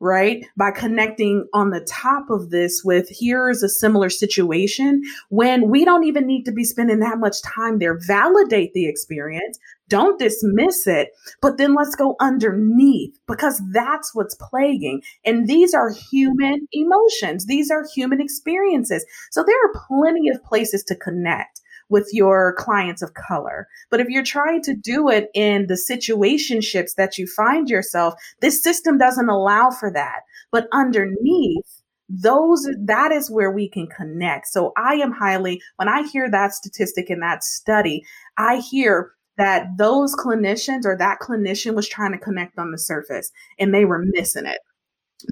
right? By connecting on the top of this with here's a similar situation when we don't even need to be spending that much time there. Validate the experience. Don't dismiss it, but then let's go underneath because that's what's plaguing. And these are human emotions. These are human experiences. So there are plenty of places to connect with your clients of color. But if you're trying to do it in the situationships that you find yourself, this system doesn't allow for that. But underneath, those that is where we can connect. So I am highly when I hear that statistic in that study, I hear that those clinicians or that clinician was trying to connect on the surface and they were missing it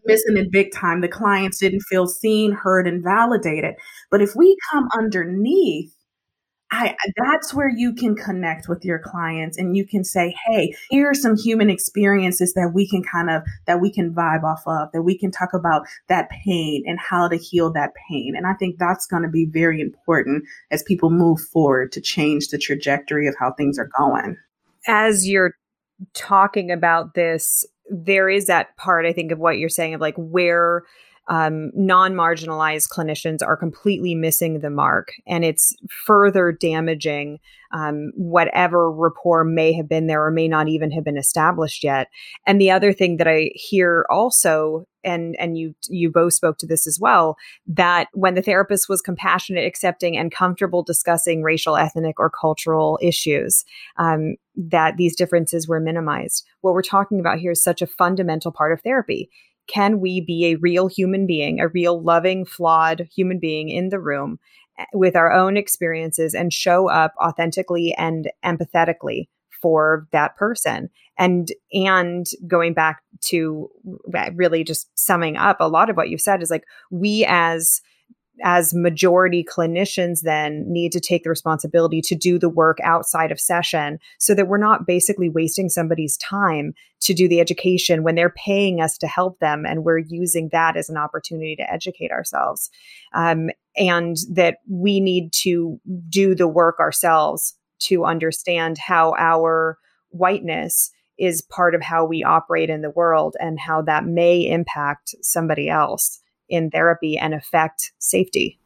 missing it big time. The clients didn't feel seen, heard, and validated. But if we come underneath I, that's where you can connect with your clients and you can say, Hey, here are some human experiences that we can kind of, that we can vibe off of, that we can talk about that pain and how to heal that pain. And I think that's going to be very important as people move forward to change the trajectory of how things are going. As you're talking about this, there is that part, I think, of what you're saying of like where um, non marginalized clinicians are completely missing the mark. And it's further damaging um, whatever rapport may have been there or may not even have been established yet. And the other thing that I hear also and and you you both spoke to this as well that when the therapist was compassionate accepting and comfortable discussing racial ethnic or cultural issues um, that these differences were minimized what we're talking about here is such a fundamental part of therapy can we be a real human being, a real loving, flawed human being in the room eh, with our own experiences and show up authentically and empathetically for that person? And and going back to really just summing up a lot of what you've said is like we as as majority clinicians then need to take the responsibility to do the work outside of session so that we're not basically wasting somebody's time to do the education when they're paying us to help them and we're using that as an opportunity to educate ourselves. Um, and that we need to do the work ourselves to understand how our whiteness is part of how we operate in the world and how that may impact somebody else in therapy and affect safety?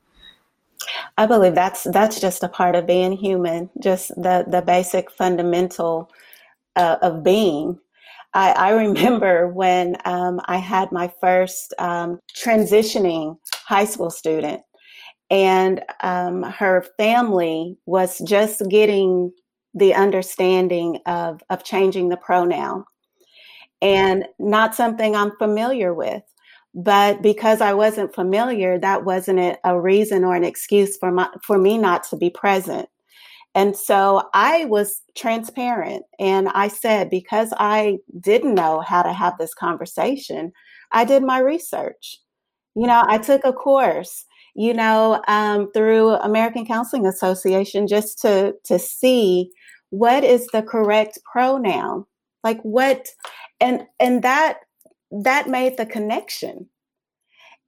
I believe that's that's just a part of being human, just the the basic fundamental uh, of being. I, I remember when um, I had my first um, transitioning high school student, and um, her family was just getting the understanding of of changing the pronoun, and not something I'm familiar with. But because I wasn't familiar, that wasn't a reason or an excuse for my, for me not to be present. And so I was transparent and I said, because I didn't know how to have this conversation, I did my research. You know, I took a course, you know, um, through American Counseling Association just to, to see what is the correct pronoun. Like what, and, and that that made the connection.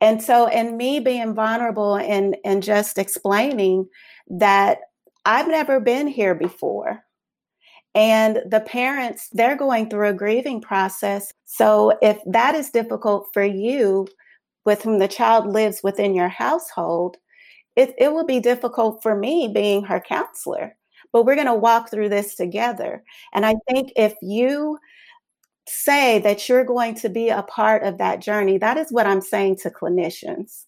And so, in me being vulnerable and, and just explaining that I've never been here before. And the parents, they're going through a grieving process. So, if that is difficult for you, with whom the child lives within your household, it, it will be difficult for me being her counselor. But we're going to walk through this together. And I think if you say that you're going to be a part of that journey, that is what I'm saying to clinicians.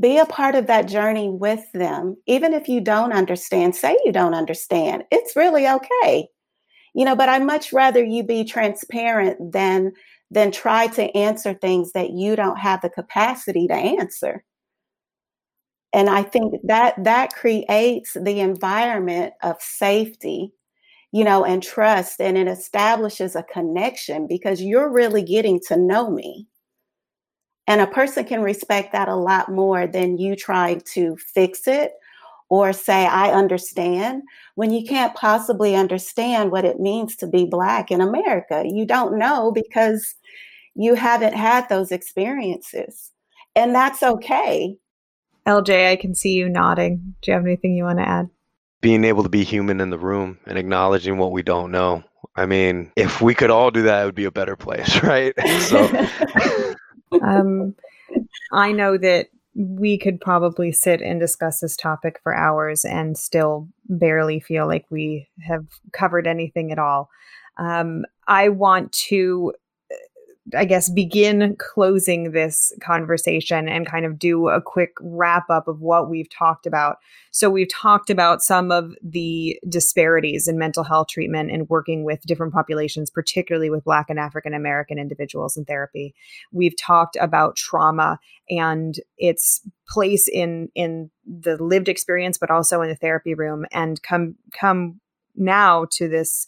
Be a part of that journey with them. Even if you don't understand, say you don't understand. It's really okay. You know, but I much rather you be transparent than than try to answer things that you don't have the capacity to answer. And I think that that creates the environment of safety, you know, and trust, and it establishes a connection because you're really getting to know me. And a person can respect that a lot more than you trying to fix it or say, I understand, when you can't possibly understand what it means to be Black in America. You don't know because you haven't had those experiences. And that's okay. LJ, I can see you nodding. Do you have anything you want to add? Being able to be human in the room and acknowledging what we don't know. I mean, if we could all do that, it would be a better place, right? So, um, I know that we could probably sit and discuss this topic for hours and still barely feel like we have covered anything at all. Um, I want to I guess, begin closing this conversation and kind of do a quick wrap up of what we've talked about. So, we've talked about some of the disparities in mental health treatment and working with different populations, particularly with Black and African American individuals in therapy. We've talked about trauma and its place in in the lived experience, but also in the therapy room, and come come now to this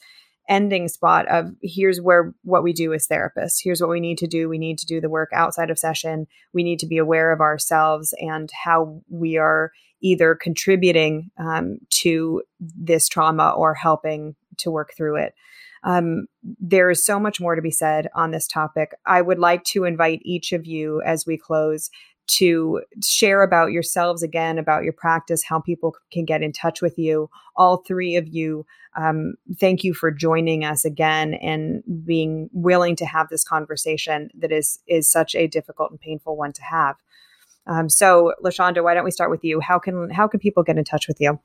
ending spot of here's where what we do as therapists. Here's what we need to do. We need to do the work outside of session. We need to be aware of ourselves and how we are either contributing um, to this trauma or helping to work through it. Um, there is so much more to be said on this topic. I would like to invite each of you as we close to share about yourselves again, about your practice, how people can get in touch with you. All three of you, um, thank you for joining us again and being willing to have this conversation that is is such a difficult and painful one to have. Um, so, Lashonda, why don't we start with you? How can how can people get in touch with you?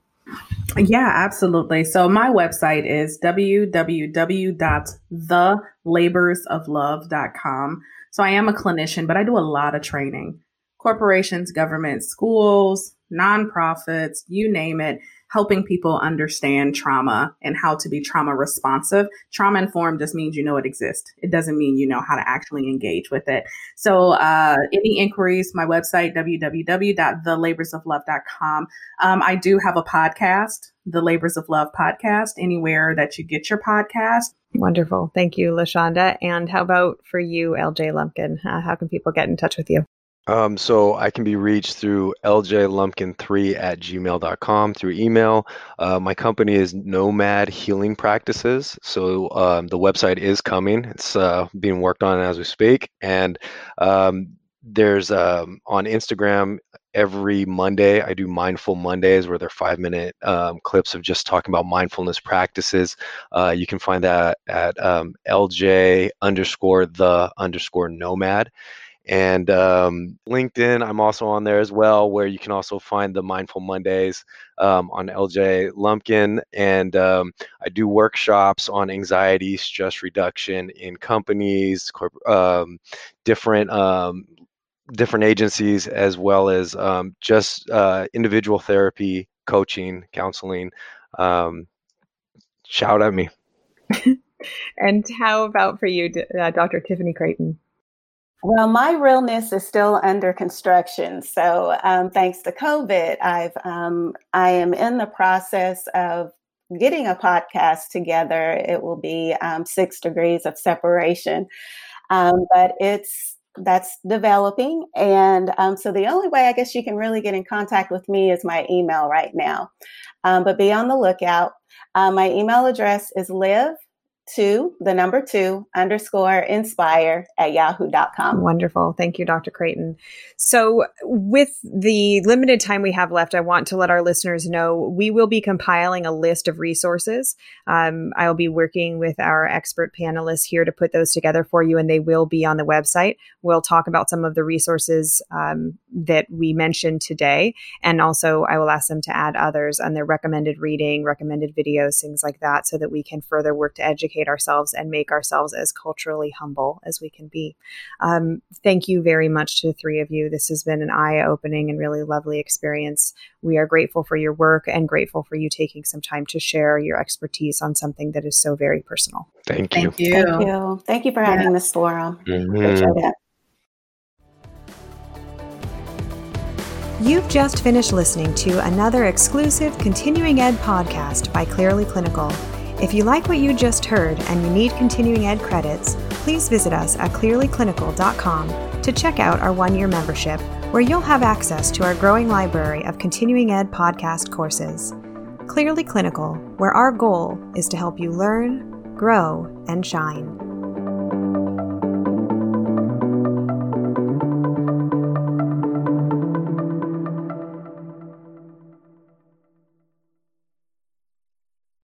Yeah, absolutely. So my website is www.thelaborsoflove.com. So I am a clinician, but I do a lot of training corporations, governments, schools, nonprofits, you name it, helping people understand trauma and how to be trauma responsive. Trauma informed just means you know it exists. It doesn't mean you know how to actually engage with it. So, uh, any inquiries, my website, www.thelaborsoflove.com. Um, I do have a podcast, the Labors of Love podcast, anywhere that you get your podcast. Wonderful. Thank you, Lashonda. And how about for you, LJ Lumpkin? Uh, how can people get in touch with you? Um, so I can be reached through ljlumpkin3 at gmail.com through email. Uh, my company is Nomad Healing Practices. So um, the website is coming. It's uh, being worked on as we speak. And um, there's um, on Instagram every Monday, I do mindful Mondays where they're five minute um, clips of just talking about mindfulness practices. Uh, you can find that at um, LJ underscore the underscore nomad. And um, LinkedIn, I'm also on there as well, where you can also find the Mindful Mondays um, on LJ Lumpkin. And um, I do workshops on anxiety, stress reduction in companies, corp- um, different um, different agencies, as well as um, just uh, individual therapy, coaching, counseling. shout at me. and how about for you, uh, Dr. Tiffany Creighton? Well, my realness is still under construction. So, um, thanks to COVID, I've um, I am in the process of getting a podcast together. It will be um, six degrees of separation, um, but it's that's developing. And um, so, the only way I guess you can really get in contact with me is my email right now. Um, but be on the lookout. Uh, my email address is live two, the number two, underscore inspire at yahoo.com. Wonderful. Thank you, Dr. Creighton. So, with the limited time we have left, I want to let our listeners know we will be compiling a list of resources. Um, I will be working with our expert panelists here to put those together for you, and they will be on the website. We'll talk about some of the resources um, that we mentioned today, and also I will ask them to add others on their recommended reading, recommended videos, things like that, so that we can further work to educate educate ourselves and make ourselves as culturally humble as we can be. Um, thank you very much to the three of you. This has been an eye opening and really lovely experience. We are grateful for your work and grateful for you taking some time to share your expertise on something that is so very personal. Thank you. Thank you. Thank you, Thank you for having this forum. Mm-hmm. You've just finished listening to another exclusive continuing ed podcast by Clearly Clinical. If you like what you just heard and you need continuing ed credits, please visit us at clearlyclinical.com to check out our one year membership, where you'll have access to our growing library of continuing ed podcast courses. Clearly Clinical, where our goal is to help you learn, grow, and shine.